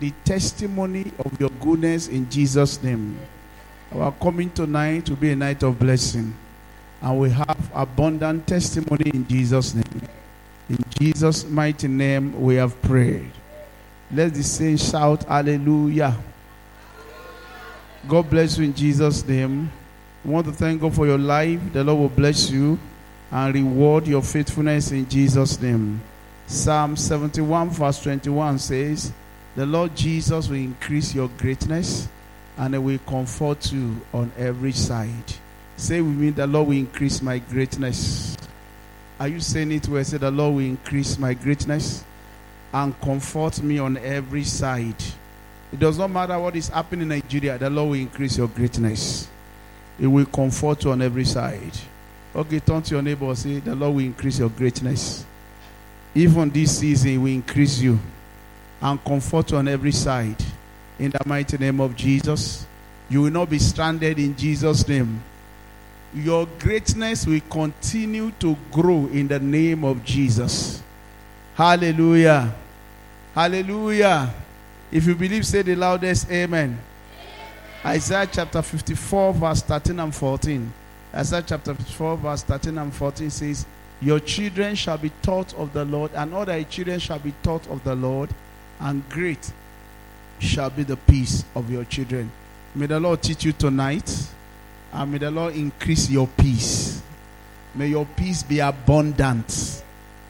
the testimony of your goodness in Jesus' name. Our coming tonight will be a night of blessing. And we have abundant testimony in Jesus' name. In Jesus' mighty name, we have prayed. Let the saints shout hallelujah. God bless you in Jesus' name. We want to thank God for your life. The Lord will bless you and reward your faithfulness in Jesus' name. Psalm 71, verse 21 says, The Lord Jesus will increase your greatness and He will comfort you on every side. Say with me, The Lord will increase my greatness. Are you saying it where I say, The Lord will increase my greatness and comfort me on every side? It does not matter what is happening in Nigeria, the Lord will increase your greatness. It will comfort you on every side. Okay, turn to your neighbor say, The Lord will increase your greatness. Even this season, will increase you and comfort on every side. In the mighty name of Jesus, you will not be stranded in Jesus' name. Your greatness will continue to grow in the name of Jesus. Hallelujah. Hallelujah. If you believe, say the loudest amen. Isaiah chapter 54, verse 13 and 14. Isaiah chapter 54, verse 13 and 14 says, Your children shall be taught of the Lord, and all thy children shall be taught of the Lord, and great shall be the peace of your children. May the Lord teach you tonight, and may the Lord increase your peace. May your peace be abundant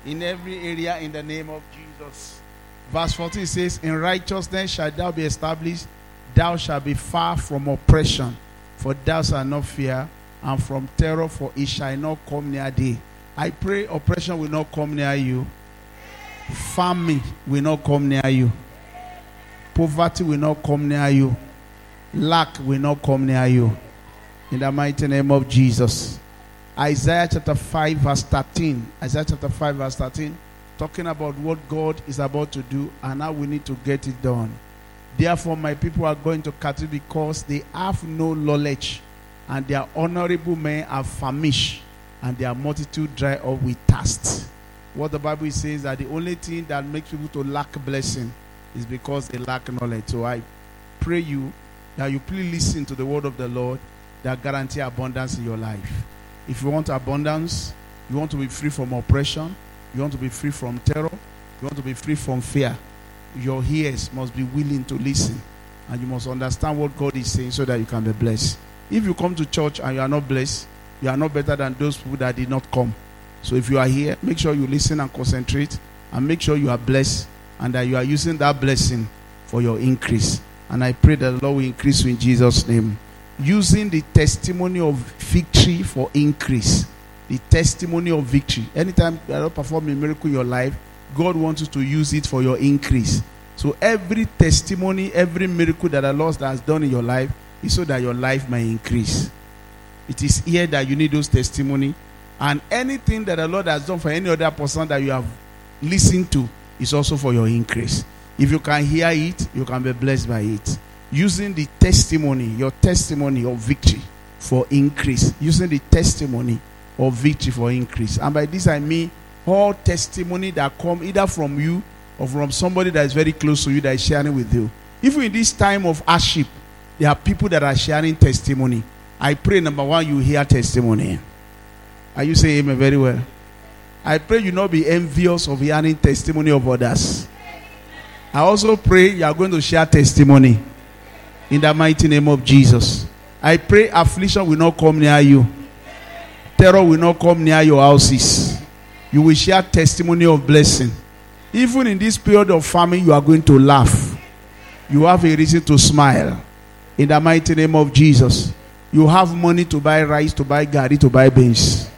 in every area in the name of Jesus. Verse 14 says, In righteousness shalt thou be established, thou shalt be far from oppression, for thou shalt not fear, and from terror, for it shall not come near thee. I pray oppression will not come near you, famine will not come near you, poverty will not come near you, lack will not come near you. In the mighty name of Jesus. Isaiah chapter 5, verse 13. Isaiah chapter 5, verse 13. Talking about what God is about to do and how we need to get it done. Therefore, my people are going to cut captivity because they have no knowledge, and their honorable men are famished, and their multitude dry up with thirst. What the Bible says that the only thing that makes people to lack blessing is because they lack knowledge. So I pray you that you please listen to the word of the Lord that guarantee abundance in your life. If you want abundance, you want to be free from oppression, you want to be free from terror, you want to be free from fear, your ears must be willing to listen. And you must understand what God is saying so that you can be blessed. If you come to church and you are not blessed, you are not better than those people that did not come. So if you are here, make sure you listen and concentrate and make sure you are blessed and that you are using that blessing for your increase. And I pray that the Lord will increase you in Jesus' name using the testimony of victory for increase. The testimony of victory. Anytime you are performing a miracle in your life, God wants you to use it for your increase. So every testimony, every miracle that the Lord has done in your life is so that your life may increase. It is here that you need those testimony. And anything that the Lord has done for any other person that you have listened to is also for your increase. If you can hear it, you can be blessed by it using the testimony, your testimony of victory for increase. Using the testimony of victory for increase. And by this I mean all testimony that come either from you or from somebody that is very close to you that is sharing with you. Even in this time of hardship, there are people that are sharing testimony. I pray number one, you hear testimony. Are you saying amen very well? I pray you not be envious of hearing testimony of others. I also pray you are going to share testimony in the mighty name of Jesus. I pray affliction will not come near you. Terror will not come near your houses. You will share testimony of blessing. Even in this period of famine, you are going to laugh. You have a reason to smile. In the mighty name of Jesus. You have money to buy rice, to buy gari, to buy beans.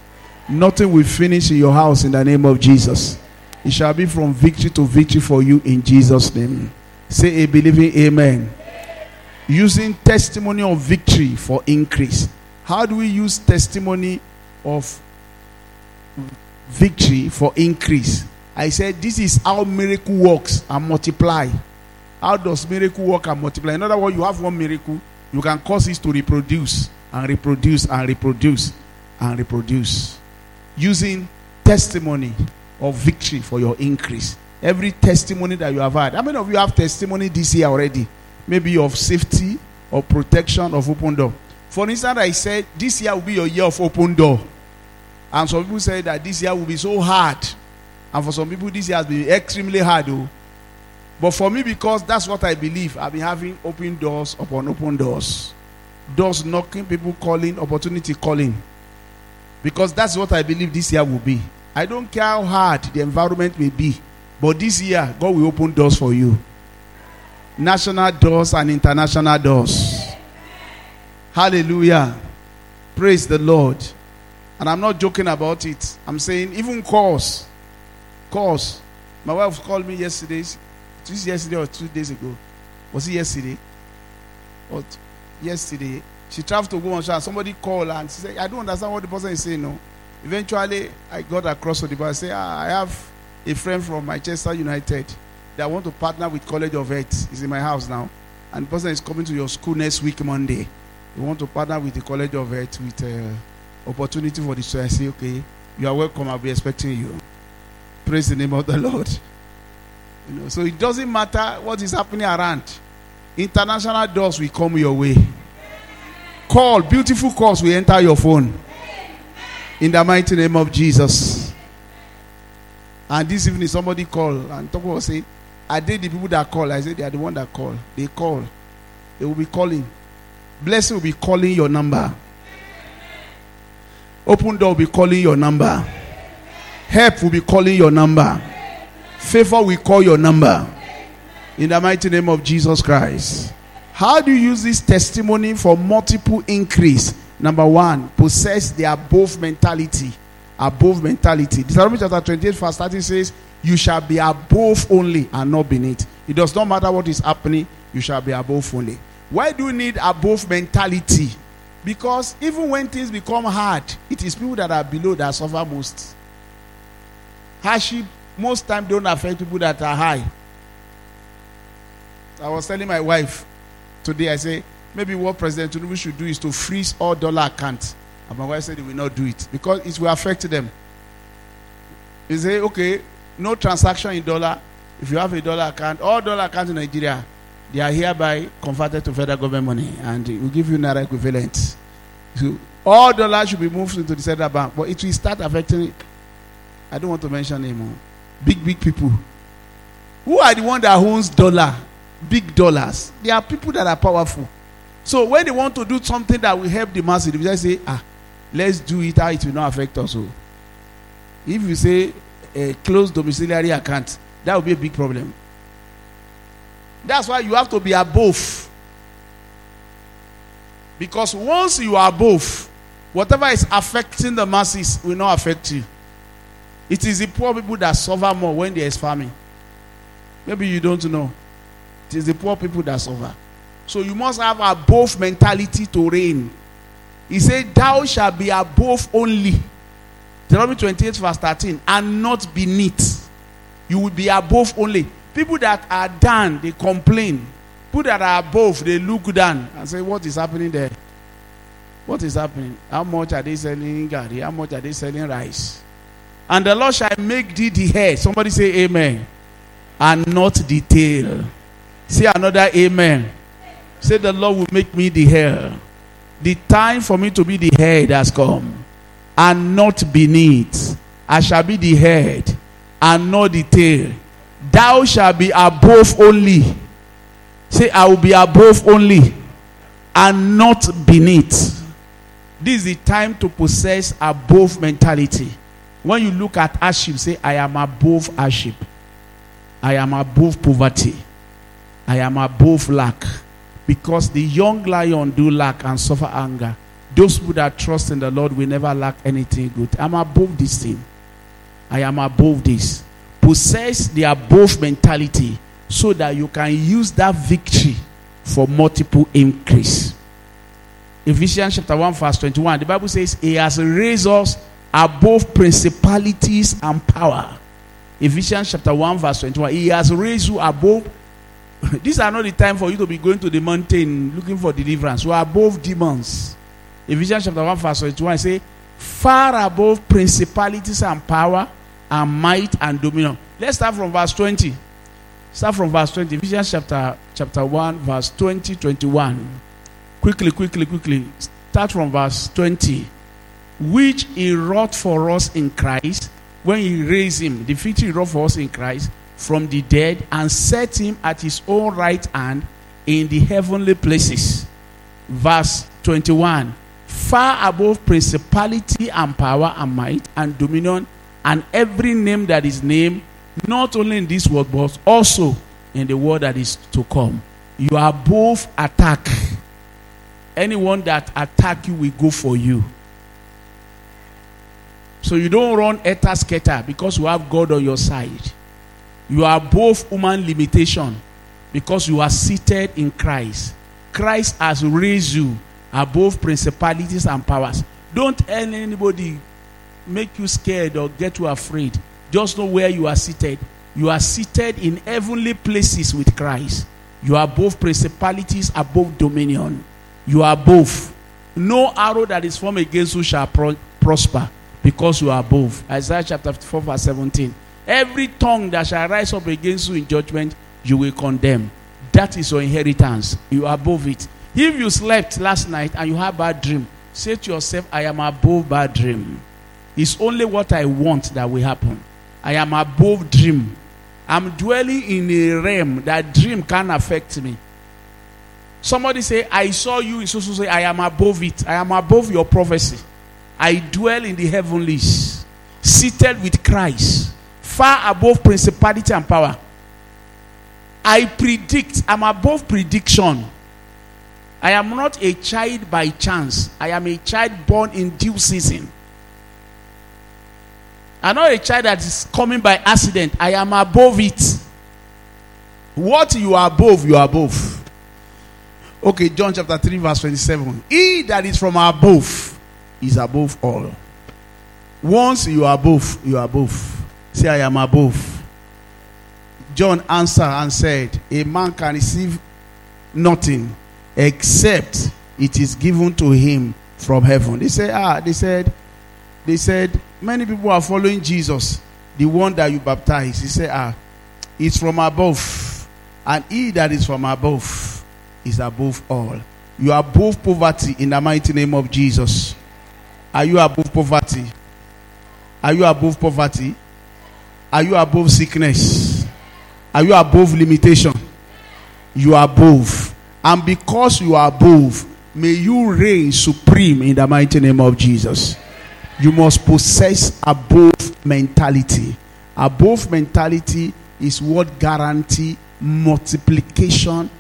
Nothing will finish in your house in the name of Jesus. It shall be from victory to victory for you in Jesus' name. Say a believing amen. Using testimony of victory for increase. How do we use testimony of victory for increase? I said this is how miracle works and multiply. How does miracle work and multiply? In other words, you have one miracle, you can cause it to reproduce and reproduce and reproduce and reproduce. Using testimony of victory for your increase. Every testimony that you have had. How many of you have testimony this year already? Maybe of safety, or protection, of open door. For instance, I said this year will be your year of open door. And some people say that this year will be so hard. And for some people, this year has been extremely hard. Though. But for me, because that's what I believe, I've been having open doors upon open doors. Doors knocking, people calling, opportunity calling. Because that's what I believe this year will be. I don't care how hard the environment may be. But this year, God will open doors for you. National doors and international doors. Hallelujah. Praise the Lord. And I'm not joking about it. I'm saying, even calls. Calls. My wife called me yesterday. This yesterday or two days ago. Was it yesterday? Or yesterday. She traveled to go on and somebody called and she said, I don't understand what the person is saying. No. Eventually, I got across to the bar. I said, ah, I have a friend from Manchester United that want to partner with College of Health. He's in my house now. And the person is coming to your school next week, Monday. We want to partner with the College of Health with uh, opportunity for the so I say, okay, you are welcome. I'll be expecting you. Praise the name of the Lord. You know, so it doesn't matter what is happening around. International doors will come your way. Call, beautiful calls will enter your phone. In the mighty name of Jesus. And this evening somebody called and talk about saying, Are they the people that call? I said they are the one that call. They call. They will be calling. Blessing will be calling your number. Open door will be calling your number. Help will be calling your number. Favor will call your number. In the mighty name of Jesus Christ. How do you use this testimony for multiple increase? Number one, possess the above mentality. Above mentality. Deuteronomy chapter 28, verse 30 says, You shall be above only and not beneath. It does not matter what is happening, you shall be above only. Why do you need above mentality? Because even when things become hard, it is people that are below that suffer most. Hardship most time don't affect people that are high. I was telling my wife today, I say, maybe what President Tinubu should do is to freeze all dollar accounts. And my wife said he will not do it because it will affect them. He say, okay, no transaction in dollar. If you have a dollar account, all dollar accounts in Nigeria, they are hereby converted to federal government money and it will give you naira equivalent. So all dollars should be moved into the central bank, but it will start affecting. I don't want to mention anymore. Oh, big, big people. Who are the one that owns dollar? Big dollars. There are people that are powerful. So when they want to do something that will help the masses, they just say, ah, let's do it how it will not affect us. all." If you say a closed domiciliary account, that will be a big problem. That's why you have to be above. Because once you are above, whatever is affecting the masses will not affect you. It is the poor people that suffer more when there is famine. Maybe you don't know. It is the poor people that suffer. So you must have above mentality to reign. He said, Thou shalt be above only. Deuteronomy 28, verse 13, and not beneath. You will be above only. People that are down, they complain. People that are above, they look down and say, What is happening there? What is happening? How much are they selling gari? How much are they selling rice? And the Lord shall make thee the head. Somebody say amen. And not the tail. Say another amen. Say the Lord will make me the head. The time for me to be the head has come. And not beneath. I shall be the head and not the tail. Thou shalt be above only. Say, I will be above only and not beneath. This is the time to possess above mentality. When you look at hardship, say, I am above hardship. I am above poverty. I am above lack. Because the young lion do lack and suffer anger. Those who that trust in the Lord will never lack anything good. I'm above this thing. I am above this. Possess the above mentality so that you can use that victory for multiple increase. Ephesians chapter 1, verse 21. The Bible says, He has raised us above principalities and power. Ephesians chapter 1, verse 21. He has raised you above. These are not the time for you to be going to the mountain looking for deliverance. You are above demons. Ephesians chapter 1, verse 21. I say, far above principalities and power and might and dominion. Let's start from verse 20. Start from verse 20. Ephesians chapter, chapter 1, verse 20, 21. Quickly, quickly, quickly. Start from verse 20. Which he wrought for us in Christ when he raised him, the victory he wrought for us in Christ from the dead and set him at his own right hand in the heavenly places. Verse 21. Far above principality and power and might and dominion and every name that is named, not only in this world, but also in the world that is to come. You are both attack. Anyone that attack you will go for you. So you don't run eta scatter because you have God on your side. You are both human limitation because you are seated in Christ. Christ has raised you above principalities and powers. Don't let anybody make you scared or get you afraid. Just know where you are seated. You are seated in heavenly places with Christ. You are both principalities, above dominion. You are both. No arrow that is formed against you shall pro- prosper because you are above. Isaiah chapter 54, verse 17. Every tongue that shall rise up against you in judgment, you will condemn. That is your inheritance. You are above it. If you slept last night and you have bad dream, say to yourself, I am above bad dream. It's only what I want that will happen. I am above dream. I'm dwelling in a realm that dream can't affect me. Somebody say, I saw you. So so say, I am above it. I am above your prophecy. I dwell in the heavenlies, seated with Christ, far above principality and power. I predict, I'm above prediction. I am not a child by chance. I am a child born in due season. I'm not a child that is coming by accident. I am above it. What you are above, you are above. Okay, John chapter 3, verse 27. He that is from above is above all. Once you are above, you are above. Say, I am above. John answered and said, A man can receive nothing except it is given to him from heaven. They said, Ah, they said, they said, many people are following Jesus, the one that you baptize. He said, Ah, it's from above. And he that is from above is above all. You are above poverty in the mighty name of Jesus. Are you above poverty? Are you above poverty? Are you above sickness? Are you above limitation? You are above. And because you are above, may you reign supreme in the mighty name of Jesus. You must possess above mentality. Above mentality is what guarantee multiplication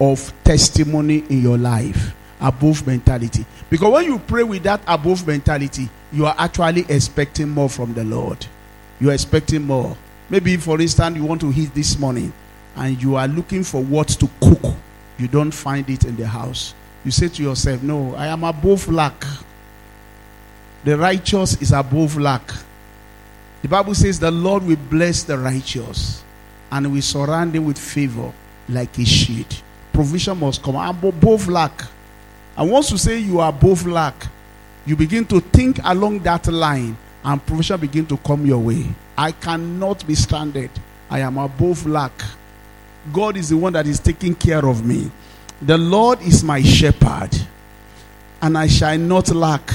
of testimony in your life. Above mentality. Because when you pray with that above mentality, you are actually expecting more from the Lord. You are expecting more. Maybe, for instance, you want to eat this morning and you are looking for what to cook. You don't find it in the house. You say to yourself, No, I am above lack. The righteous is above lack. The Bible says the Lord will bless the righteous and will surround him with favor like a shield. Provision must come. I'm above lack. And once you say you are above lack, you begin to think along that line and provision begin to come your way. I cannot be stranded. I am above lack. God is the one that is taking care of me. The Lord is my shepherd, and I shall not lack.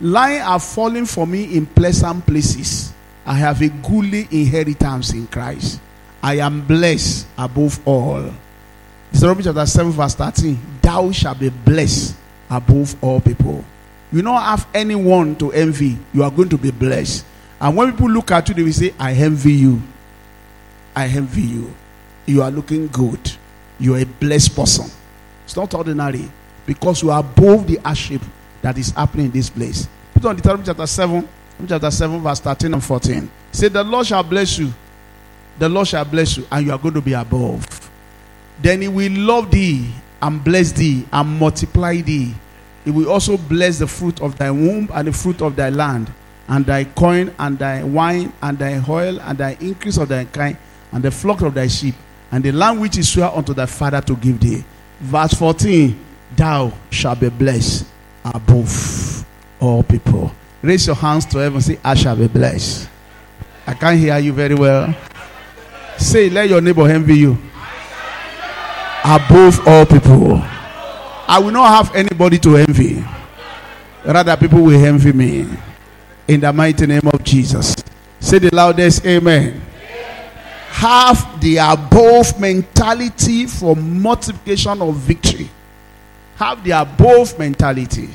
Lions are falling for me in pleasant places. I have a goodly inheritance in Christ. I am blessed above all. Deuteronomy chapter 7, verse 13. Thou shalt be blessed above all people. You don't have anyone to envy. You are going to be blessed. And when people look at you, they will say, I envy you. I envy you. You are looking good. You are a blessed person. It's not ordinary because you are above the hardship that is happening in this place. Put on Deuteronomy chapter 7, chapter 7, verse 13 and 14. Say, The Lord shall bless you. The Lord shall bless you, and you are going to be above. Then he will love thee and bless thee and multiply thee. He will also bless the fruit of thy womb and the fruit of thy land, and thy coin and thy wine and thy oil and thy increase of thy kind and the flock of thy sheep and the land which is swear unto thy father to give thee. Verse 14 Thou shalt be blessed above all people. Raise your hands to heaven. Say, I shall be blessed. I can't hear you very well. Say, let your neighbor envy you. Above all people. I will not have anybody to envy. Rather, people will envy me. In the mighty name of Jesus. Say the loudest amen. Have the above mentality for multiplication of victory. Have the above mentality.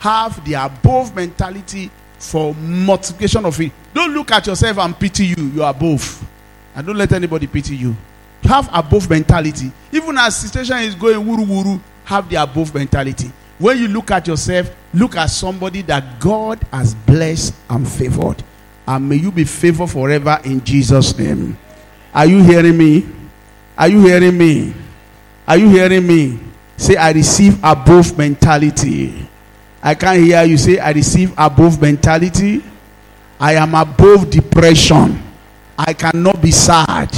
Have the above mentality for multiplication of it. Don't look at yourself and pity you. You are above. And don't let anybody pity you. Have above mentality. Even as situation is going wuru wuru, have the above mentality. When you look at yourself, look at somebody that God has blessed and favored. And may you be favored forever in Jesus' name. Are you hearing me? Are you hearing me? Are you hearing me? Say, I receive above mentality. I can't hear you say, I receive above mentality. I am above depression. I cannot be sad.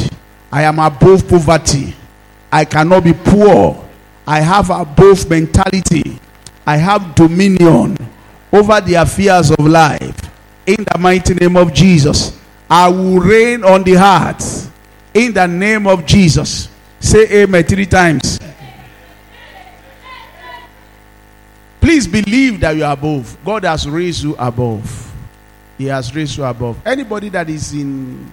I am above poverty. I cannot be poor. I have above mentality. I have dominion over the affairs of life. In the mighty name of Jesus, I will reign on the heart. In the name of Jesus, say amen three times. Please believe that you are above. God has raised you above. He has raised you above. Anybody that is in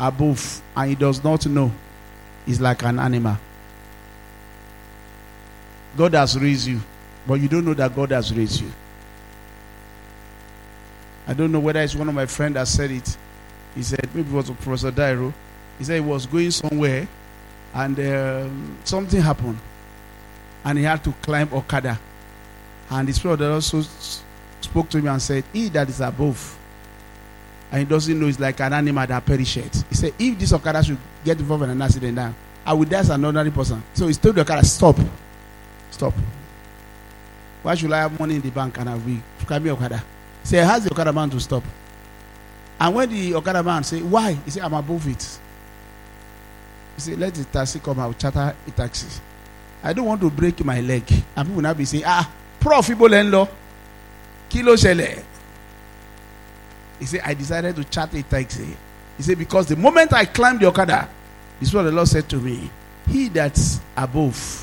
above and he does not know is like an animal. God has raised you, but you don't know that God has raised you. I don't know whether it's one of my friends that said it. He said, maybe it was Professor Dairo. He said he was going somewhere and um, something happened. And he had to climb Okada. And the Lord also spoke to me and said, He that is above, and he doesn't know it's like an animal that perishes. He said, If this Okada should get involved in an accident now, I would die as an ordinary person. So he told the Okada, Stop. Stop. Why should I have money in the bank and I will Okada? Said, How's the Okada man to stop? And when the Okada man say, Why? He said, I'm above it. He said, Let the taxi come, I'll charter a taxi. I don't want to break my leg. And people now be saying, Ah, prof ibo lẹ ń lọ kí he say i decided to charter a taxi he say because the moment i climbed the okada this is what the lord said to me he that's above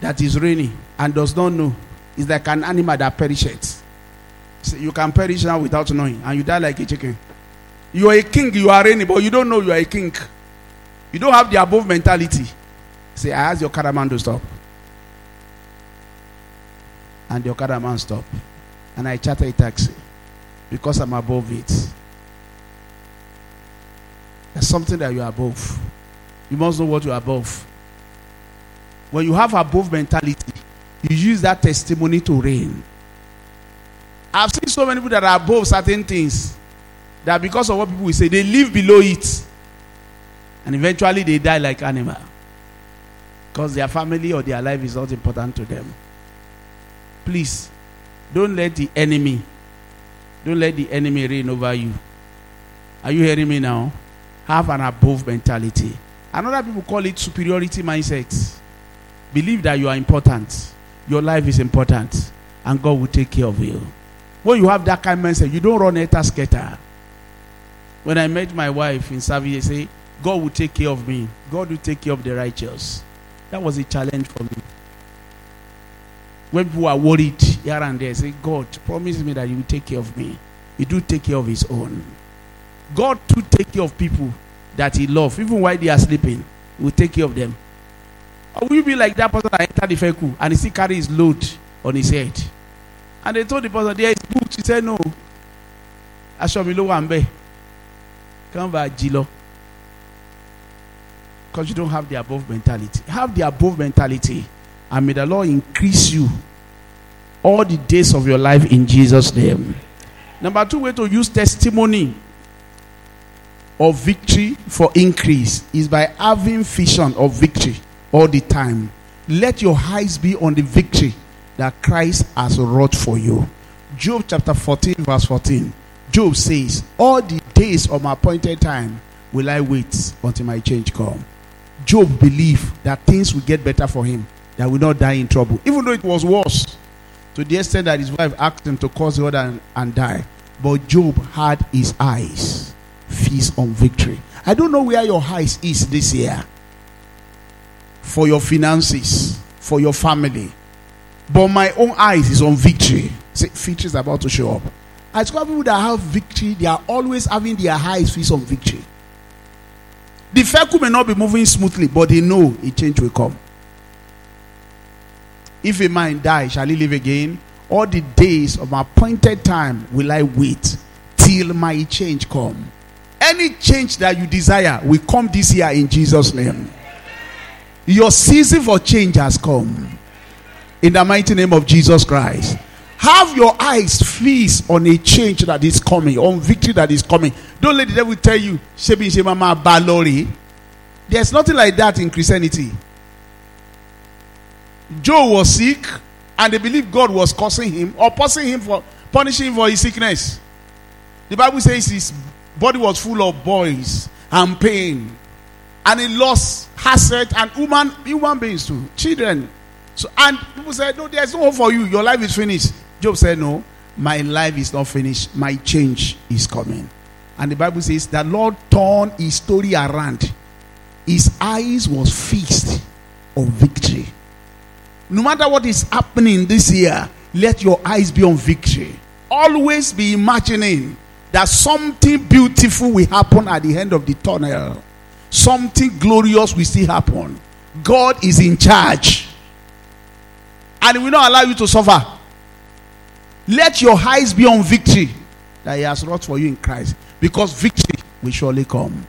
that is reigning and does not know is like an animal that perishes so you can perish now without knowing and you die like a chicken you are a king you are reigning but you don't know you are a king you don't have the above mentality say i ask your caravan to stop and the Okada man stop. And I charter a taxi because I'm above it. There's something that you're above. You must know what you're above. When you have above mentality, you use that testimony to reign. I've seen so many people that are above certain things that because of what people will say, they live below it. And eventually they die like animal. Because their family or their life is not important to them please don't let the enemy don't let the enemy reign over you are you hearing me now have an above mentality another people call it superiority mindset believe that you are important your life is important and god will take care of you when you have that kind of mindset you don't run a skater when i met my wife in Savia, say god will take care of me god will take care of the righteous that was a challenge for me when people are worried here and there, say, God, promise me that you will take care of me. He do take care of his own. God to take care of people that he loves, even while they are sleeping. He will take care of them. Or will you be like that person that entered the vehicle and he still carry his load on his head? And they told the person, there is books. He said, no. aṣọ mi ló wà ń bẹ̀ bá jí lọ because you don't have the above mentality have the above mentality and may the Lord increase you all the days of your life in Jesus name number two way to use testimony of victory for increase is by having vision of victory all the time let your eyes be on the victory that Christ has wrought for you Job chapter 14 verse 14 Job says, All the days of my appointed time will I wait until my change come. Job believed that things will get better for him, that will not die in trouble, even though it was worse. To the extent that his wife asked him to curse God and, and die. But Job had his eyes feast on victory. I don't know where your eyes is this year. For your finances, for your family. But my own eyes is on victory. See, victory is about to show up. I discover people that have victory, they are always having their eyes fixed on victory. The vehicle may not be moving smoothly, but they know a change will come. If a man die, shall he live again? All the days of my appointed time will I wait till my change come. Any change that you desire will come this year in Jesus' name. Your season for change has come. In the mighty name of Jesus Christ. Have your eyes fixed on a change that is coming, on victory that is coming. Don't let the devil tell you, Shebi Shemama Balori. There's nothing like that in Christianity. Job was sick, and they believed God was cursing him or punishing him for punishing him for his sickness. The Bible says his body was full of boils and pain, and he lost asset and human human beings too, children. So and people said, No, there's no hope for you. Your life is finished. Job said, No, my life is not finished. My change is coming. And the Bible says the Lord turned his story around. His eyes was fixed on victory. No matter what is happening this year, let your eyes be on victory. Always be imagining that something beautiful will happen at the end of the tunnel. Something glorious will still happen. God is in charge. And he will not allow you to suffer. Let your eyes be on victory that He has wrought for you in Christ. Because victory will surely come.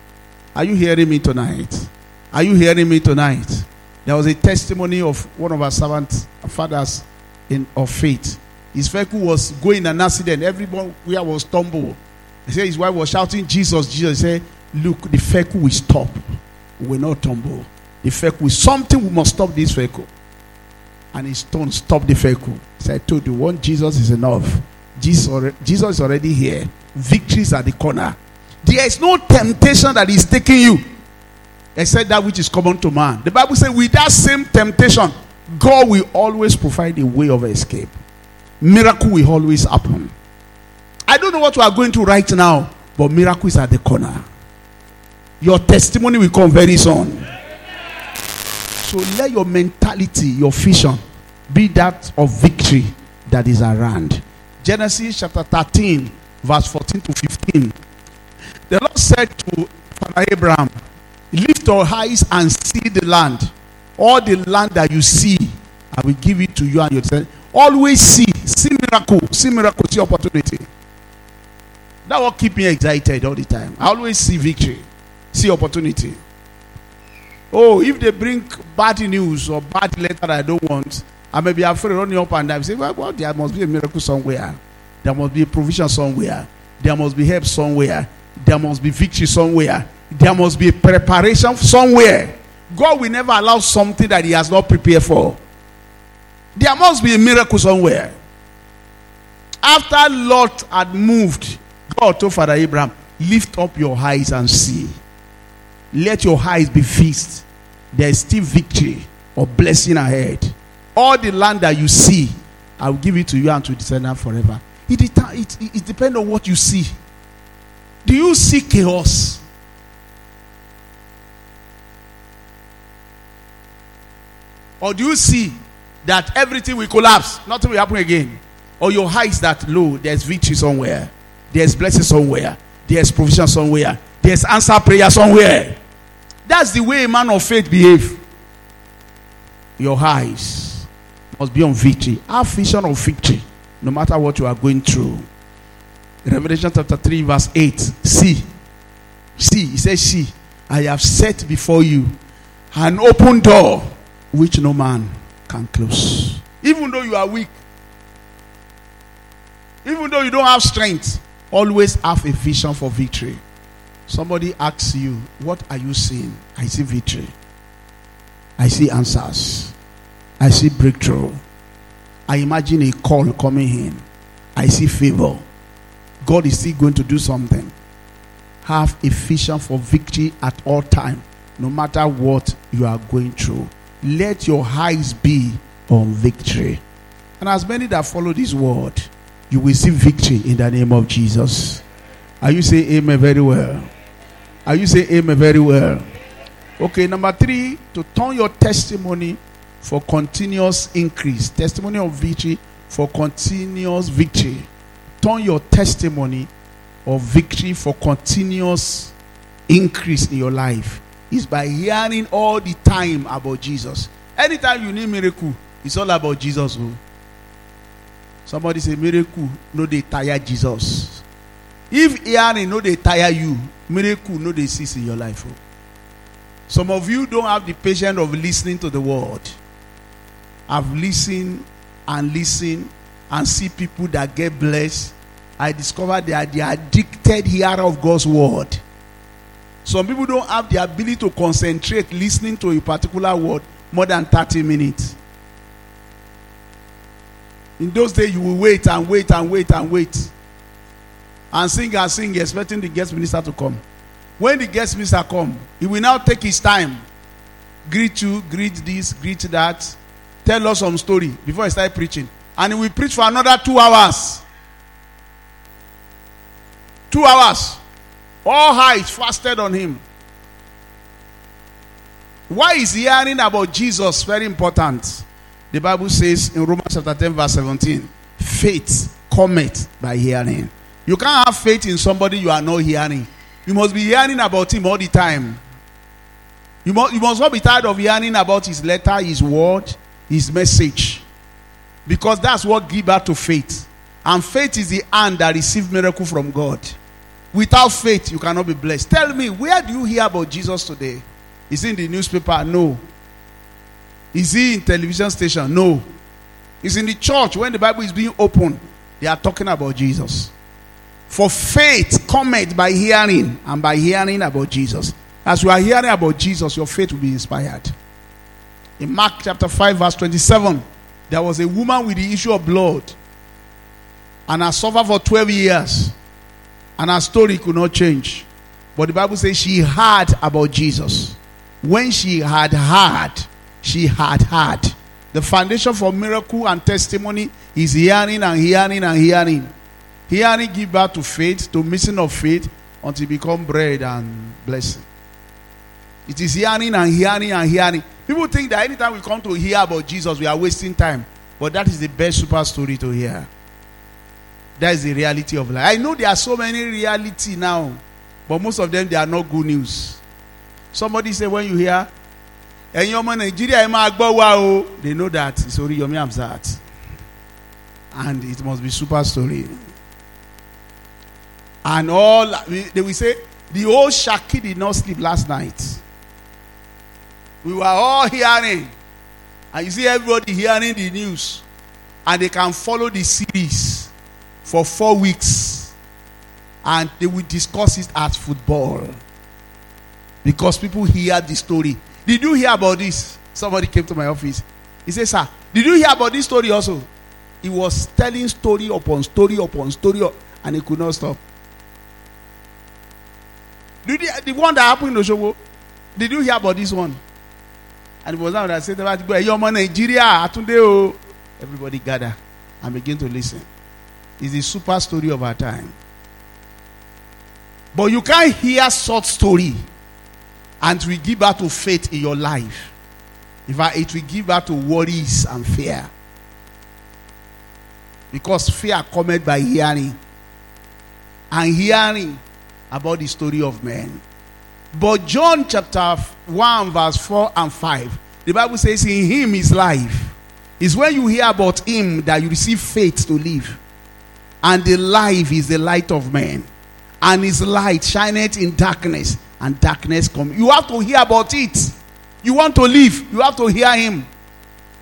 Are you hearing me tonight? Are you hearing me tonight? There was a testimony of one of our servants, fathers in of faith. His vehicle was going an accident. Everyone was stumble. He said his wife was shouting, Jesus, Jesus. He said, Look, the vehicle will stop. We will not tumble. The vehicle something we must stop this vehicle and his stone stopped the vehicle. So I told you, one Jesus is enough. Jesus, Jesus is already here. Victories at the corner. There is no temptation that is taking you except that which is common to man. The Bible says, with that same temptation, God will always provide a way of escape. Miracle will always happen. I don't know what we are going through right now, but miracle is at the corner. Your testimony will come very soon. So let your mentality, your vision, be that of victory that is around. Genesis chapter 13, verse 14 to 15. The Lord said to Abraham, Lift your eyes and see the land. All the land that you see, I will give it to you and your. Always see, see miracle, see miracle, see opportunity. That will keep me excited all the time. I always see victory, see opportunity. Oh, if they bring bad news or bad letter I don't want, I may be afraid running up and down. Say, well, well, there must be a miracle somewhere. There must be a provision somewhere. There must be help somewhere. There must be victory somewhere. There must be a preparation somewhere. God will never allow something that He has not prepared for. There must be a miracle somewhere. After Lot had moved, God told Father Abraham, Lift up your eyes and see. Let your eyes be fixed. There is still victory or blessing ahead. All the land that you see, I will give it to you and to descendant forever. It, it, it, it depends on what you see. Do you see chaos? Or do you see that everything will collapse? Nothing will happen again. Or your eyes that low, there's victory somewhere. There's blessing somewhere. There's provision somewhere. There's answer prayer somewhere. That's the way a man of faith behave. Your eyes must be on victory. Have vision of victory, no matter what you are going through. Revelation chapter 3, verse 8. See, see, he says, See, I have set before you an open door which no man can close. Even though you are weak, even though you don't have strength, always have a vision for victory. Somebody asks you, What are you seeing? I see victory. I see answers. I see breakthrough. I imagine a call coming in. I see favor. God is still going to do something. Have a vision for victory at all time, no matter what you are going through. Let your eyes be on victory. And as many that follow this word, you will see victory in the name of Jesus. Are you saying amen very well? Are you saying amen very well? Okay, number three, to turn your testimony for continuous increase. Testimony of victory for continuous victory. Turn your testimony of victory for continuous increase in your life is by hearing all the time about Jesus. Anytime you need miracle, it's all about Jesus. Oh. Somebody say miracle, no they tire Jesus. If hearing no they tire you, miracle no they cease in your life. Oh. Some of you don't have the patience of listening to the word. I've listened and listened and see people that get blessed. I discovered they are the addicted hearer of God's word. Some people don't have the ability to concentrate listening to a particular word more than 30 minutes. In those days, you will wait and wait and wait and wait. And sing and sing, expecting the guest minister to come. When the guest minister come, he will now take his time. Greet you, greet this, greet that. Tell us some story before he start preaching. And he will preach for another two hours. Two hours. All eyes fasted on him. Why is hearing about Jesus very important? The Bible says in Romans chapter 10, verse 17, faith cometh by hearing. You can't have faith in somebody you are not hearing. You must be hearing about him all the time. You must, you must not be tired of hearing about his letter, his word, his message. Because that's what gives birth to faith. And faith is the hand that receives miracle from God. Without faith, you cannot be blessed. Tell me, where do you hear about Jesus today? Is he in the newspaper? No. Is he in television station? No. Is in the church when the Bible is being opened. They are talking about Jesus. For faith cometh by hearing, and by hearing about Jesus. As you are hearing about Jesus, your faith will be inspired. In Mark chapter 5, verse 27, there was a woman with the issue of blood, and I suffered for 12 years, and her story could not change. But the Bible says she heard about Jesus. When she had heard, she had heard. The foundation for miracle and testimony is hearing and hearing and hearing. Hearing give birth to faith, to missing of faith, until become bread and blessing. It is hearing and hearing and hearing. People think that anytime we come to hear about Jesus, we are wasting time. But that is the best super story to hear. That is the reality of life. I know there are so many reality now, but most of them they are not good news. Somebody say when you hear, ẹ̀yin ọmọ Nàìjíríà ẹ máa gbọ́ wa o, they know that it's Oriyomi Hamzat. And it must be super story. And all they will say, the old Shaki did not sleep last night. We were all hearing. And you see everybody hearing the news. And they can follow the series for four weeks. And they will discuss it as football. Because people hear the story. Did you hear about this? Somebody came to my office. He said, Sir, did you hear about this story also? He was telling story upon story upon story, and he could not stop. Did you, the one that happened in Oshogbo, did you hear about this one? And it was now that I said, You're Nigeria, Atunde. Everybody gather and begin to listen. It's the super story of our time. But you can't hear short story and we give birth to faith in your life. If I, it will give birth to worries and fear. Because fear cometh by hearing. And hearing about the story of men. But John chapter 1, verse 4 and 5, the Bible says, In him is life. It's when you hear about him that you receive faith to live. and the life is the light of men. And his light shineth in darkness, and darkness come. You have to hear about it. You want to live, you have to hear him.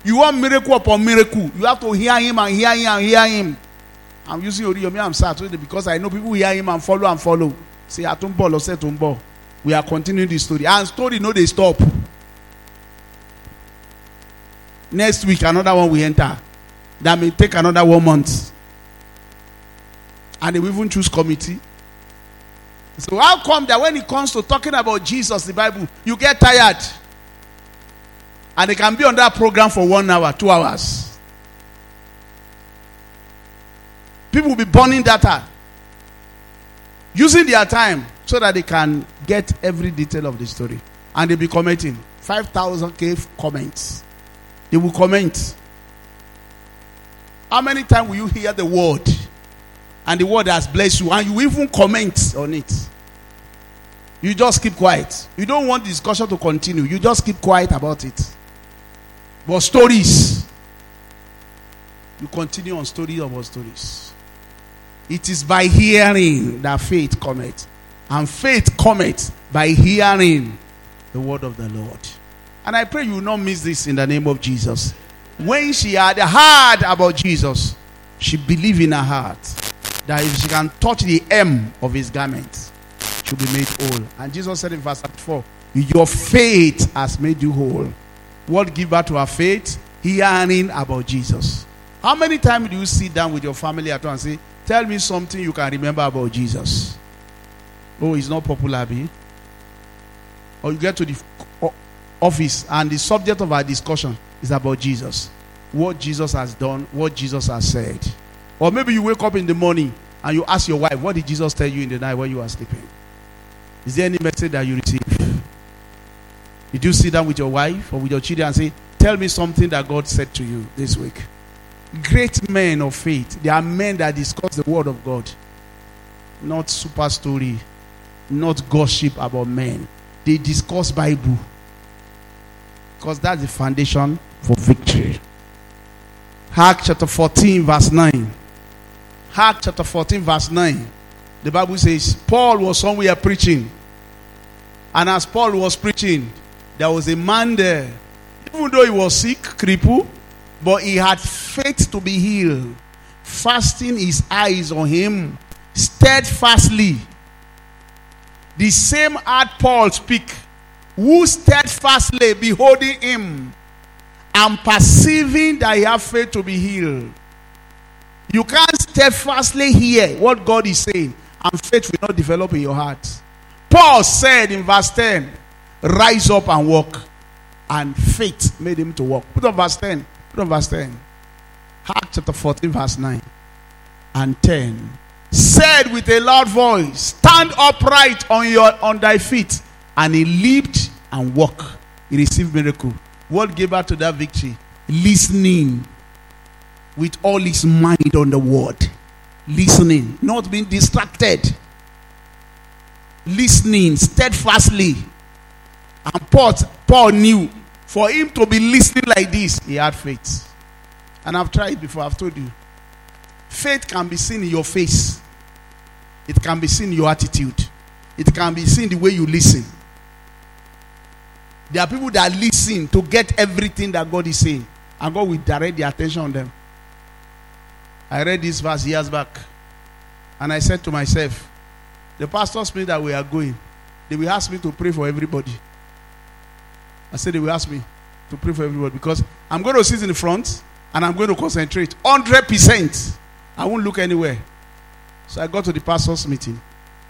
You want miracle upon miracle, you have to hear him and hear him and hear him. I'm using Oriyomi I'm sad today because I know people hear him and follow and follow. Atumbo or say Tumbo. We are continuing the story. And story no they stop. Next week, another one we enter. That may take another one month. And they will even choose committee. So how come that when it comes to talking about Jesus, the Bible, you get tired? And they can be on that program for one hour, two hours. People will be burning data, using their time so that they can get every detail of the story. And they'll be commenting. 5,000k comments. They will comment. How many times will you hear the word? And the word has blessed you, and you even comment on it. You just keep quiet. You don't want discussion to continue. You just keep quiet about it. But stories, you continue on stories about stories. It is by hearing that faith cometh. And faith cometh by hearing the word of the Lord. And I pray you will not miss this in the name of Jesus. When she had heard about Jesus, she believed in her heart that if she can touch the hem of his garment, she'll be made whole. And Jesus said in verse 4, Your faith has made you whole. What give birth to her faith? Hearing about Jesus. How many times do you sit down with your family at home and say, Tell me something you can remember about Jesus? Oh, it's not popular, be? Or you get to the office and the subject of our discussion is about Jesus. What Jesus has done, what Jesus has said. Or maybe you wake up in the morning and you ask your wife, What did Jesus tell you in the night when you were sleeping? Is there any message that you receive? Did you sit down with your wife or with your children and say, Tell me something that God said to you this week? Great men of faith. They are men that discuss the word of God. Not super story, not gossip about men. They discuss Bible. Because that's the foundation for victory. Acts chapter 14, verse 9. Acts chapter 14, verse 9. The Bible says, Paul was somewhere preaching. And as Paul was preaching, there was a man there. Even though he was sick, crippled, but he had faith to be healed. Fasting his eyes on him steadfastly. The same had Paul speak, who steadfastly beholding him and perceiving that he had faith to be healed. You can't steadfastly hear what God is saying, and faith will not develop in your heart. Paul said in verse 10, Rise up and walk. And faith made him to walk. Put on verse 10. On verse 10. Acts chapter 14, verse 9 and 10. Said with a loud voice, Stand upright on your on thy feet. And he leaped and walked. He received miracle. What gave out to that victory? Listening with all his mind on the word. Listening, not being distracted. Listening steadfastly. And Paul, Paul knew for him to be listening like this, he had faith. And I've tried before, I've told you. Faith can be seen in your face, it can be seen in your attitude, it can be seen the way you listen. There are people that listen to get everything that God is saying, and God will direct the attention on them. I read this verse years back, and I said to myself, The pastors mean that we are going. They will ask me to pray for everybody. I said they will ask me to pray for everybody because I'm going to sit in the front and I'm going to concentrate 100%. I won't look anywhere. So I got to the pastor's meeting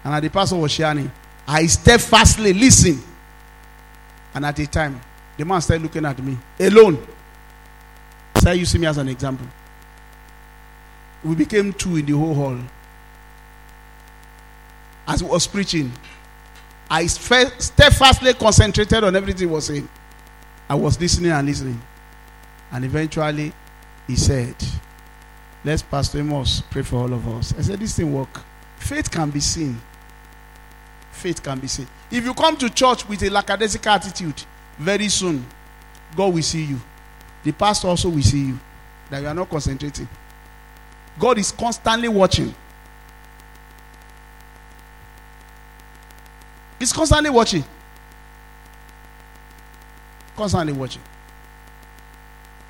and at the pastor was sharing. I steadfastly listen. And at the time, the man started looking at me alone. So you see me as an example. We became two in the whole hall. As he was preaching, I steadfastly concentrated on everything he was saying. I was listening and listening. And eventually, he said, Let's Pastor Amos pray for all of us. I said, This thing work. Faith can be seen. Faith can be seen. If you come to church with a lackadaisical attitude, very soon, God will see you. The pastor also will see you. That you are not concentrating. God is constantly watching. He's constantly watching. Constantly watching.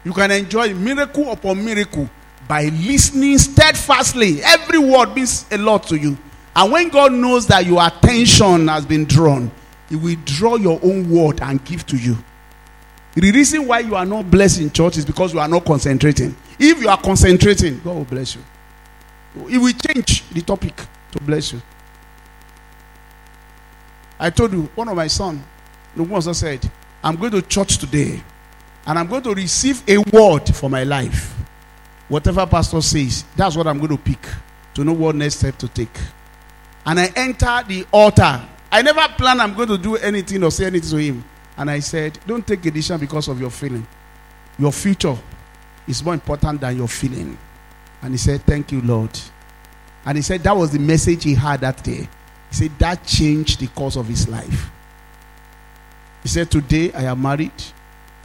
You can enjoy miracle upon miracle by listening steadfastly. Every word means a lot to you. And when God knows that your attention has been drawn, He will draw your own word and give to you. The reason why you are not blessed in church is because you are not concentrating. If you are concentrating, God will bless you. It will change the topic to bless you. I told you, one of my son, the also said, I'm going to church today and I'm going to receive a word for my life. Whatever pastor says, that's what I'm going to pick to know what next step to take. And I enter the altar. I never plan I'm going to do anything or say anything to him. And I said, Don't take a decision because of your feeling. Your future is more important than your feeling. And he said, Thank you, Lord. And he said that was the message he had that day. He said that changed the course of his life. He said, Today I am married,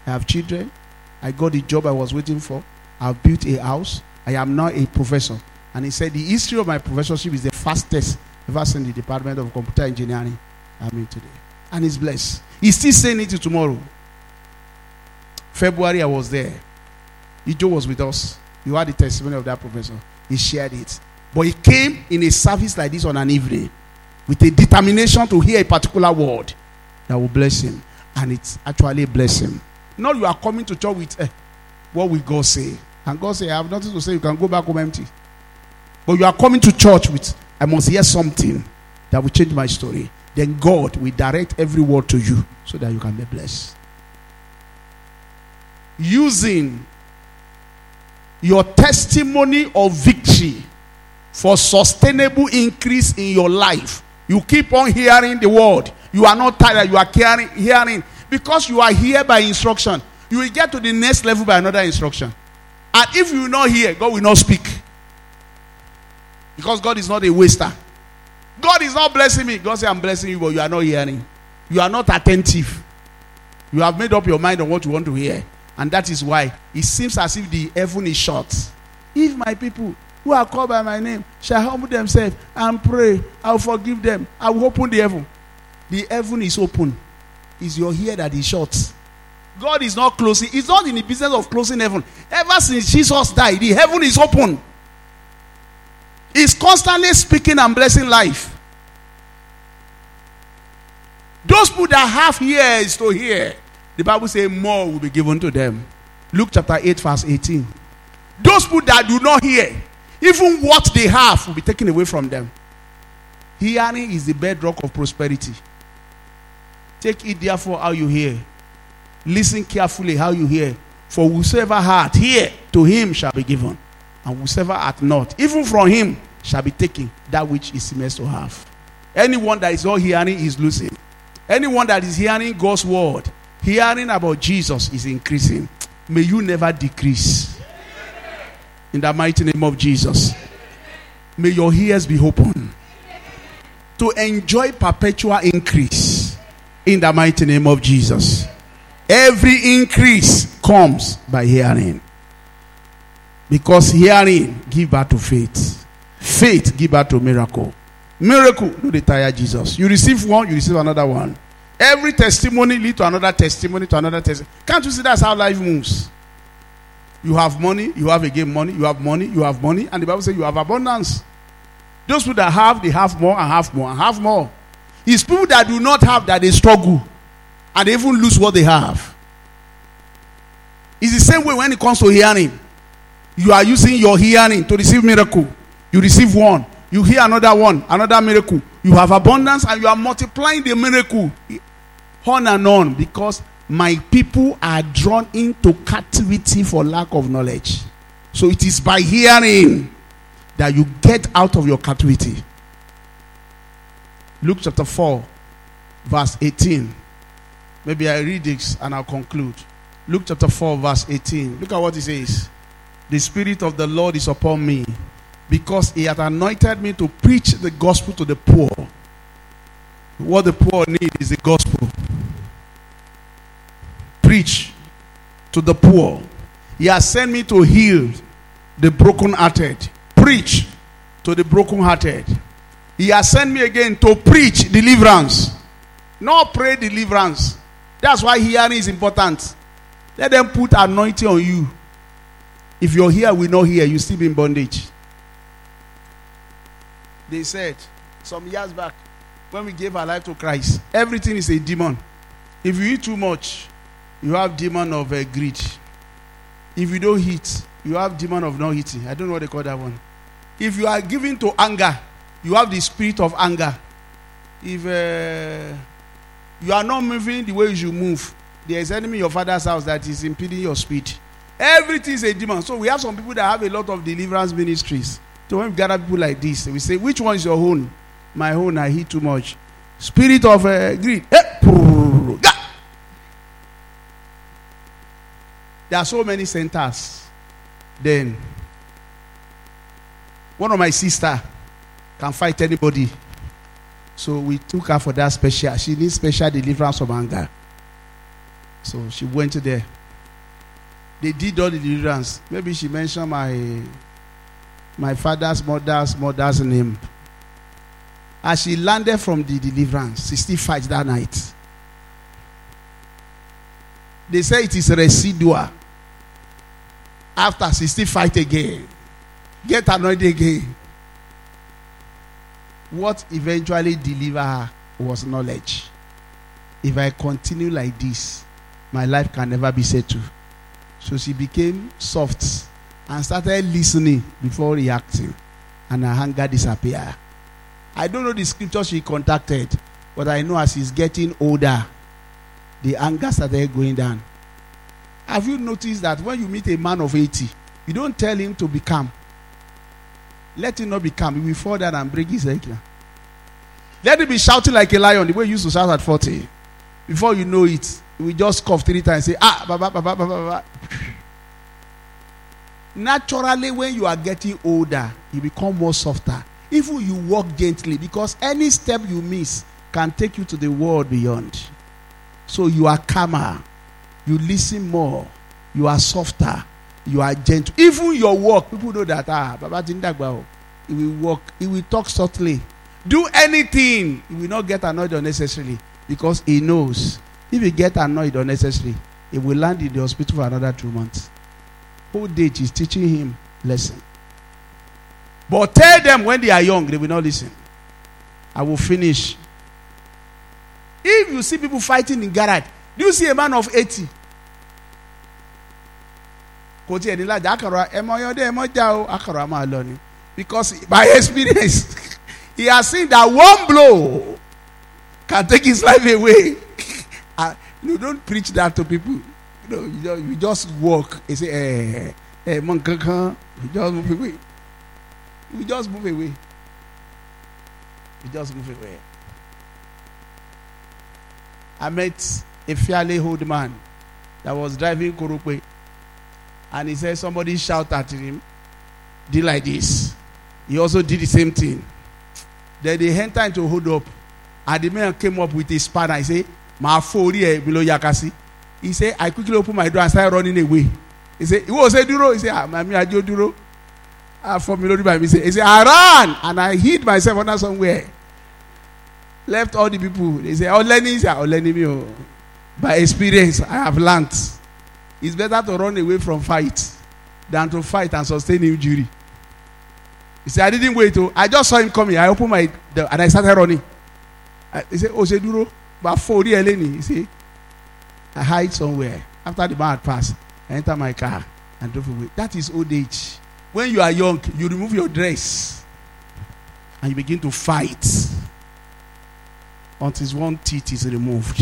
I have children, I got the job I was waiting for, I've built a house, I am now a professor. And he said, The history of my professorship is the fastest ever seen in the Department of Computer Engineering I'm in today. And he's blessed. He's still saying it to tomorrow. February, I was there. Ijo was with us. You had the testimony of that professor. He shared it. But he came in a service like this on an evening with a determination to hear a particular word that will bless him. And it's actually a blessing. Not you are coming to church with, eh, what will God say? And God say, I have nothing to say. You can go back home empty. But you are coming to church with, I must hear something that will change my story. Then God will direct every word to you so that you can be blessed. Using your testimony of victory for sustainable increase in your life. You keep on hearing the word. You are not tired. You are hearing, hearing because you are here by instruction. You will get to the next level by another instruction. And if you not hear, God will not speak. Because God is not a waster. God is not blessing me. God says, I'm blessing you, but you are not hearing. You are not attentive. You have made up your mind on what you want to hear. And that is why it seems as if the heaven is shut. If my people who are called by my name shall humble themselves and pray, I will forgive them. I will open the heaven. The heaven is open. Is your ear that is shut. God is not closing. He's not in the business of closing heaven. Ever since Jesus died, the heaven is open. He's constantly speaking and blessing life. Those people that have ears to hear, the Bible says more will be given to them. Luke chapter 8, verse 18. Those people that do not hear, even what they have will be taken away from them. Hearing is the bedrock of prosperity. Take it therefore how you hear. Listen carefully how you hear. For whosoever hath hear, to him shall be given. And whosoever hath not, even from him shall be taken that which is meant to have. Anyone that is not hearing is losing. Anyone that is hearing God's word, hearing about Jesus is increasing. May you never decrease. In the mighty name of Jesus. May your ears be open to enjoy perpetual increase. In the mighty name of Jesus. Every increase comes by hearing. Because hearing give birth to faith. Faith give birth to miracle. Miracle, no they tire Jesus. You receive one, you receive another one. Every testimony lead to another testimony to another testimony. Can't you see that's how life moves? You have money, you have again money, you have money, you have money, and the Bible says you have abundance. Those people that have, they have more and have more and have more. It's people that do not have that they struggle and they even lose what they have. It's the same way when it comes to hearing. You are using your hearing to receive miracle. You receive one, you hear another one, another miracle. You have abundance and you are multiplying the miracle on and on because my people are drawn into captivity for lack of knowledge. So it is by hearing that you get out of your captivity. Luke chapter 4, verse 18. Maybe I read this and I'll conclude. Luke chapter 4, verse 18. Look at what he says. The Spirit of the Lord is upon me because he hath anointed me to preach the gospel to the poor. What the poor need is the gospel. Preach to the poor. He has sent me to heal the brokenhearted, preach to the brokenhearted. He has sent me again to preach deliverance, not pray deliverance. That's why hearing is important. Let them put anointing on you. If you're here, we know here, you still be in bondage. They said some years back when we gave our life to Christ, everything is a demon. If you eat too much, you have demon of uh, greed. If you don't hit, you have demon of not hitting. I don't know what they call that one. If you are given to anger, you have the spirit of anger. If uh, you are not moving the way you should move, there is enemy in your father's house that is impeding your speed. Everything is a demon. So we have some people that have a lot of deliverance ministries. So when we gather people like this, we say, which one is your own? My own, I hit too much. Spirit of uh, greed. Eh, There are so many centers. Then, one of my sister can fight anybody. So we took her for that special. She needs special deliverance from anger. So she went there. They did all the deliverance. Maybe she mentioned my my father's mother's mother's name. As she landed from the deliverance, she still fights that night. They say it is residual. After she still fight again. Get annoyed again. What eventually delivered her was knowledge. If I continue like this, my life can never be settled. So she became soft and started listening before reacting, and her anger disappeared. I don't know the scripture she contacted, but I know as she's getting older, the anger started going down. Have you noticed that when you meet a man of 80, you don't tell him to be calm? Let him not be calm. He will fall down and break his leg. Let him be shouting like a lion, the way he used to shout at 40. Before you know it, will just cough three times and say, Ah, baba, baba, baba, baba. Naturally, when you are getting older, you become more softer. Even you walk gently because any step you miss can take you to the world beyond. So you are calmer, you listen more, you are softer, you are gentle. Even your walk, people know that ah, Baba Tindagba, he will walk, he will talk softly. Do anything, he will not get annoyed unnecessarily because he knows if he get annoyed unnecessarily, he will land in the hospital for another two months. Old age is teaching him lesson. But tell them when they are young, they will not listen. I will finish. If you see people fighting in garage, do you see a man of 80? kò tí ẹ̀ ní lájà. Akọ̀rọ̀ ẹ̀mọ yọ̀dẹ̀ ẹ̀mọ já o. A máa lọ ni. Because by experience he has seen that one blow can take his life away. And you don't preach that to people. You know you just, you just walk. And say ẹ̀ ẹ̀ mọ nkankan you just move away. You just move away. You just move away. I met a fairly old man that was driving Korope and he said somebody shout at him did like this. He also did the same thing. Then they enter into hold up. And the man came up with his spanner. He say ma fo ori below yakasi. He say i quickly open my door and start running away. He say iwo say duro he say ah mami ajo duro ah for me by me he say i ran and i hid myself under somewhere. Left all the people. They say ọlẹni say ọlẹni mi o by experience i have learnt it's better to run away from fight than to fight and sustain injury. He say i didn't wait To, I just saw him coming. I opened my door and i started running. I, he say o ṣe dúró gba fo orí ẹ lẹ́nu he say i hide somewhere. After the man had passed i enter my car and drove away. That is old age. When you are young you remove your dress and you begin to fight until one teeth is removed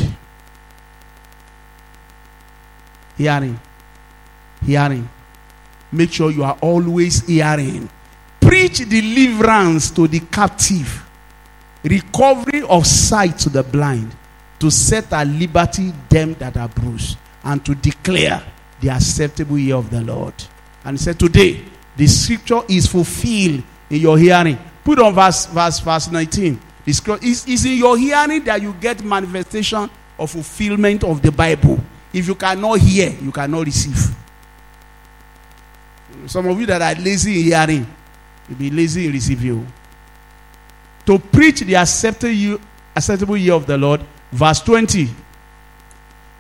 hearing hearing. Make sure you are always hearing. Preach deliverance to the captive. Recovery of sight to the blind. To set at liberty them that are bruised. And to declare the acceptable year of the lord. And he said today the scripture is fulfilled in your hearing. Put on verse verse verse 19 the scripture is, is in your hearing that you get manifestation of fulfillment of the bible if you cannot hear you cannot receive some of you that are lazy in hearing You'll be lazy in receive you. To preach the acceptable year, acceptable year of the Lord, verse 20.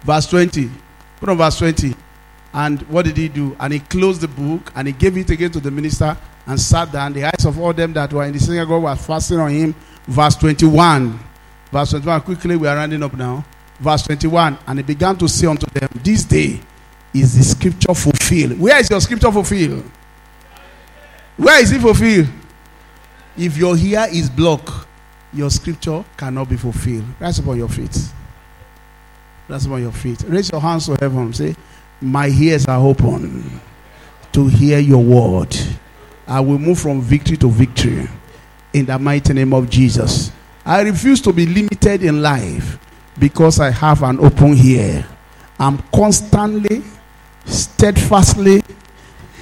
Verse 20. Put on verse 20. And what did he do? And he closed the book and he gave it again to the minister and sat down. The eyes of all them that were in the synagogue were fastened on him. Verse 21. Verse 21. Quickly, we are rounding up now. Verse 21. And he began to say unto them, This day is the scripture fulfilled. Where is your scripture fulfilled? Where is it fulfilled? If your ear is blocked, your scripture cannot be fulfilled. Rise upon your feet. Rise upon your feet. Raise your hands to heaven. Say, My ears are open to hear your word. I will move from victory to victory in the mighty name of Jesus. I refuse to be limited in life because I have an open ear. I'm constantly, steadfastly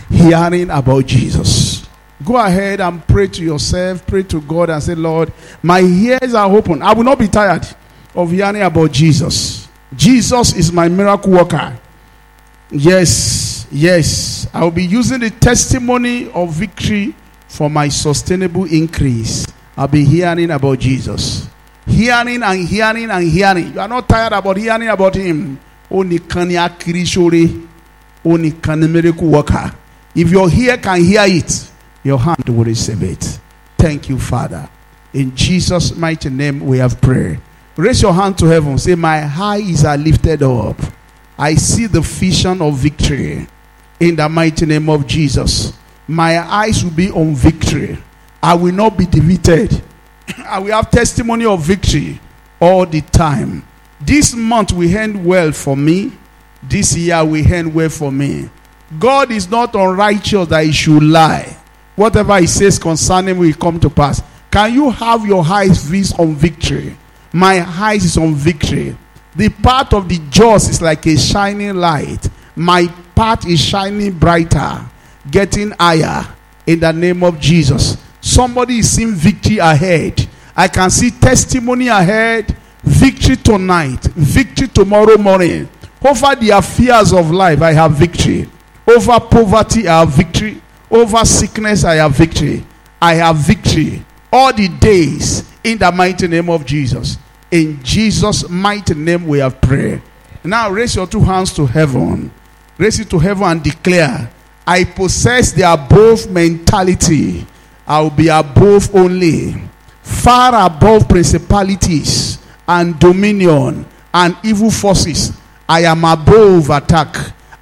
hearing about Jesus. Go ahead and pray to yourself, pray to God, and say, Lord, my ears are open. I will not be tired of hearing about Jesus. Jesus is my miracle worker. Yes, yes. I will be using the testimony of victory for my sustainable increase. I'll be hearing about Jesus. Hearing and hearing and hearing. You are not tired about hearing about him. Only can you Only can miracle worker. If your ear can hear it, your hand will receive it. Thank you, Father. In Jesus' mighty name, we have prayer Raise your hand to heaven. Say, My eyes are lifted up. I see the vision of victory. In the mighty name of Jesus. My eyes will be on victory. I will not be defeated. I will have testimony of victory all the time. This month will end well for me. This year will end well for me. God is not unrighteous that he should lie. Whatever he says concerning me will come to pass. Can you have your eyes fixed on victory? My eyes is on victory. The path of the just is like a shining light. My path is shining brighter, getting higher in the name of Jesus. Somebody is seeing victory ahead. I can see testimony ahead, victory tonight, victory tomorrow morning. Over the affairs of life, I have victory. Over poverty, I have victory. Over sickness, I have victory. I have victory all the days in the mighty name of Jesus. In Jesus' mighty name, we have prayed. Now, raise your two hands to heaven. Raise it to heaven and declare, I possess the above mentality. I will be above only, far above principalities and dominion and evil forces. I am above attack.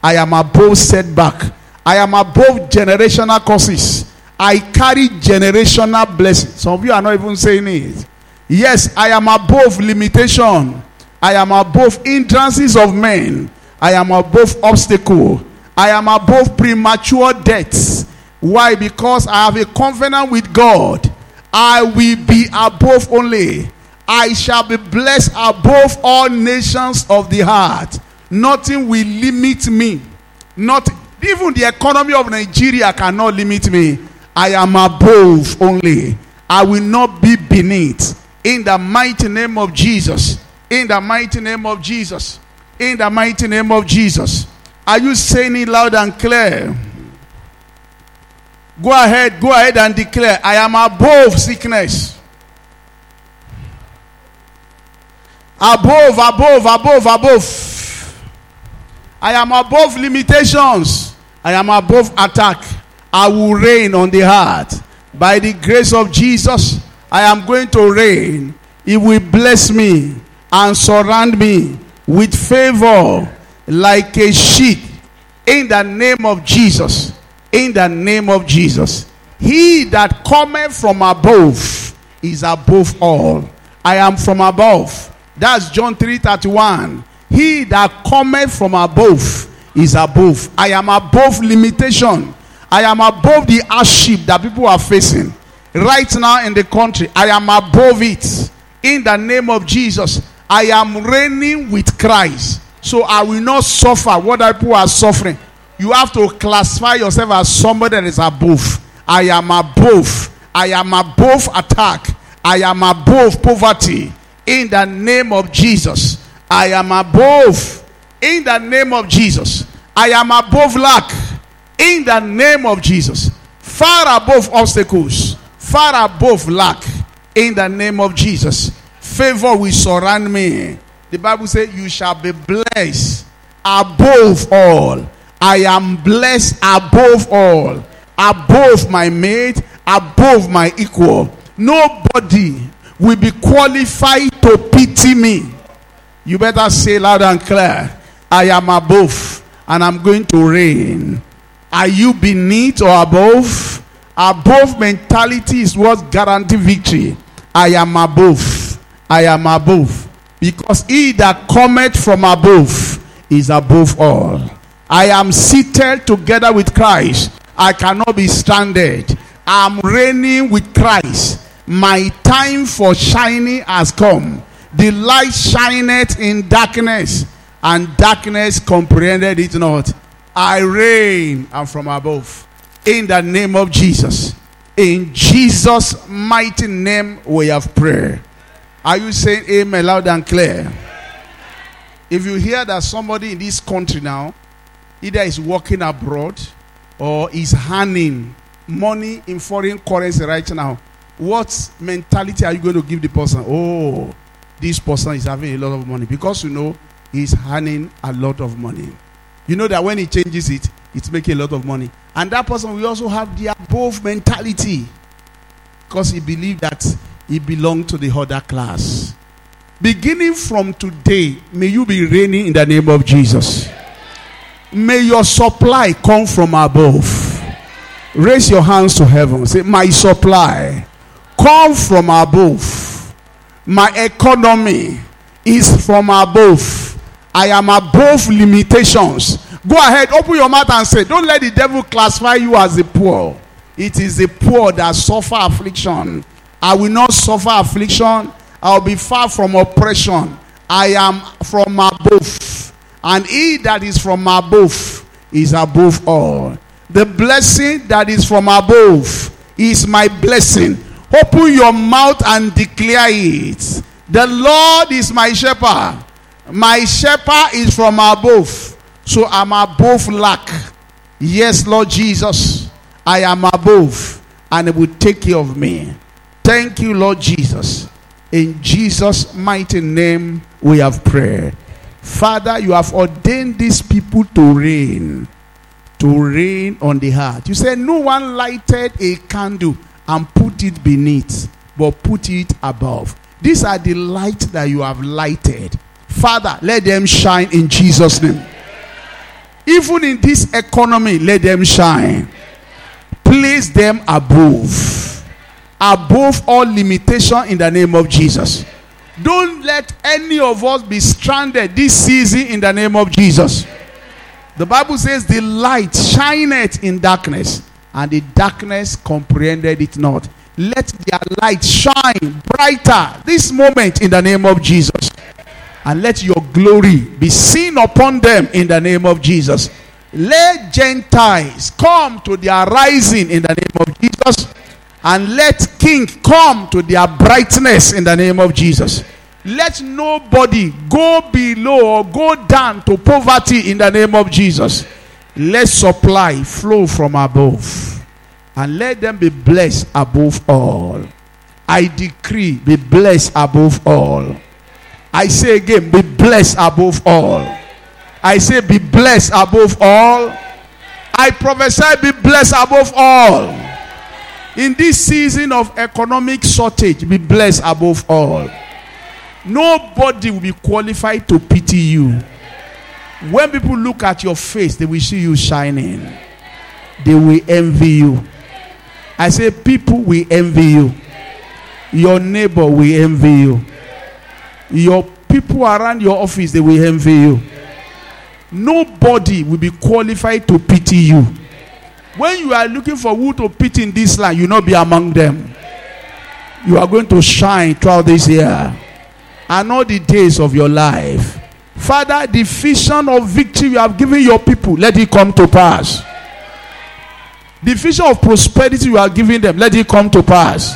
I am above setback. I am above generational causes. I carry generational blessings. Some of you are not even saying it. Yes, I am above limitation. I am above hindrances of men. I am above obstacle. I am above premature deaths. Why? Because I have a covenant with God. I will be above only. I shall be blessed above all nations of the heart. Nothing will limit me. Not even the economy of Nigeria cannot limit me. I am above only. I will not be beneath. In the mighty name of Jesus. In the mighty name of Jesus. In the mighty name of Jesus. Are you saying it loud and clear? Go ahead, go ahead and declare, I am above sickness. Above, above, above, above. I am above limitations. I am above attack. I will reign on the heart. By the grace of Jesus, I am going to reign. He will bless me and surround me with favor like a sheet in the name of Jesus. In the name of Jesus. He that cometh from above is above all. I am from above. That's John 3:31. He that cometh from above is above. I am above limitation. I am above the hardship that people are facing right now in the country. I am above it. In the name of Jesus, I am reigning with Christ. So I will not suffer what people are suffering. You have to classify yourself as somebody that is above. I am above. I am above attack. I am above poverty. In the name of Jesus, I am above. In the name of Jesus, I am above lack. In the name of Jesus, far above obstacles, far above lack. In the name of Jesus, favor will surround me. The Bible says, You shall be blessed above all. I am blessed above all, above my mate, above my equal. Nobody will be qualified to pity me. You better say loud and clear, I am above and I'm going to reign. Are you beneath or above? Above mentality is what guarantees victory. I am above. I am above. Because he that cometh from above is above all. I am seated together with Christ. I cannot be stranded. I'm reigning with Christ. My time for shining has come. The light shineth in darkness, and darkness comprehended it not. I reign and from above. In the name of Jesus. In Jesus' mighty name, we have prayer. Are you saying amen loud and clear? If you hear that somebody in this country now either is working abroad or is handing money in foreign currency right now, what mentality are you going to give the person? Oh, this person is having a lot of money because you know he's handing a lot of money. You know that when he changes it, it's making a lot of money. And that person will also have the above mentality because he believed that he belonged to the other class. Beginning from today, may you be reigning in the name of Jesus. May your supply come from above. Raise your hands to heaven. Say, My supply come from above. My economy is from above. I am above limitations. Go ahead, open your mouth and say, Don't let the devil classify you as the poor. It is the poor that suffer affliction. I will not suffer affliction. I will be far from oppression. I am from above. And he that is from above is above all. The blessing that is from above is my blessing. Open your mouth and declare it. The Lord is my shepherd. My shepherd is from above. So I'm above lack. Yes, Lord Jesus. I am above and it will take care of me. Thank you, Lord Jesus. In Jesus' mighty name, we have prayed. Father, you have ordained these people to reign, to reign on the heart. You said, No one lighted a candle and put it beneath, but put it above. These are the light that you have lighted. Father, let them shine in Jesus' name. Even in this economy, let them shine. Place them above. Above all limitation in the name of Jesus. Don't let any of us be stranded this season in the name of Jesus. The Bible says, The light shineth in darkness, and the darkness comprehended it not. Let their light shine brighter this moment in the name of Jesus. And let your glory be seen upon them in the name of Jesus. Let Gentiles come to their rising in the name of Jesus and let king come to their brightness in the name of Jesus. Let nobody go below or go down to poverty in the name of Jesus. Let supply flow from above and let them be blessed above all. I decree, be blessed above all. I say again, be blessed above all. I say, be blessed above all. I prophesy, be blessed above all. In this season of economic shortage, be blessed above all. Nobody will be qualified to pity you. When people look at your face, they will see you shining. They will envy you. I say, people will envy you. Your neighbor will envy you. Your people around your office, they will envy you. Nobody will be qualified to pity you. When you are looking for who to pity in this land, you not be among them. You are going to shine throughout this year and all the days of your life. Father, the vision of victory you have given your people, let it come to pass. The vision of prosperity you are giving them, let it come to pass.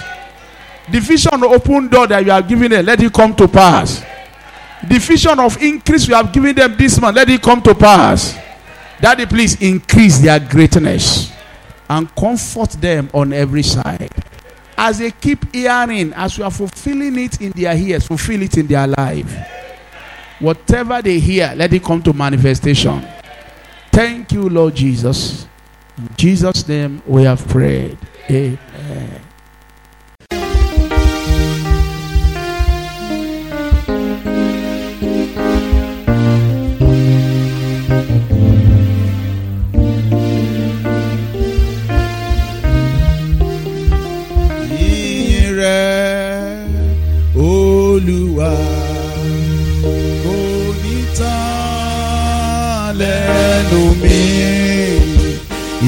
The vision of open door that you are giving them, let it come to pass. The vision of increase you have given them this month, let it come to pass. Daddy, please increase their greatness. and comfort them on every side. As they keep hearing, as you are fulfilling it in their ears, fulfill it in their life. Whatever they hear, let it come to manifestation. Thank you, Lord Jesus. In Jesus' name we have prayed. Amen.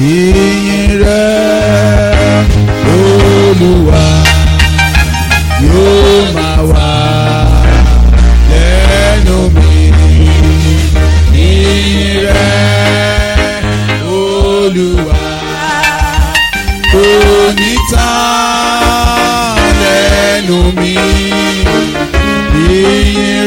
Yìnyín rẹ̀ Olúwa yóò máa wà lẹ́nu mi. Rẹ̀ Olúwa onítàn lẹ́nu mi. Ìyìn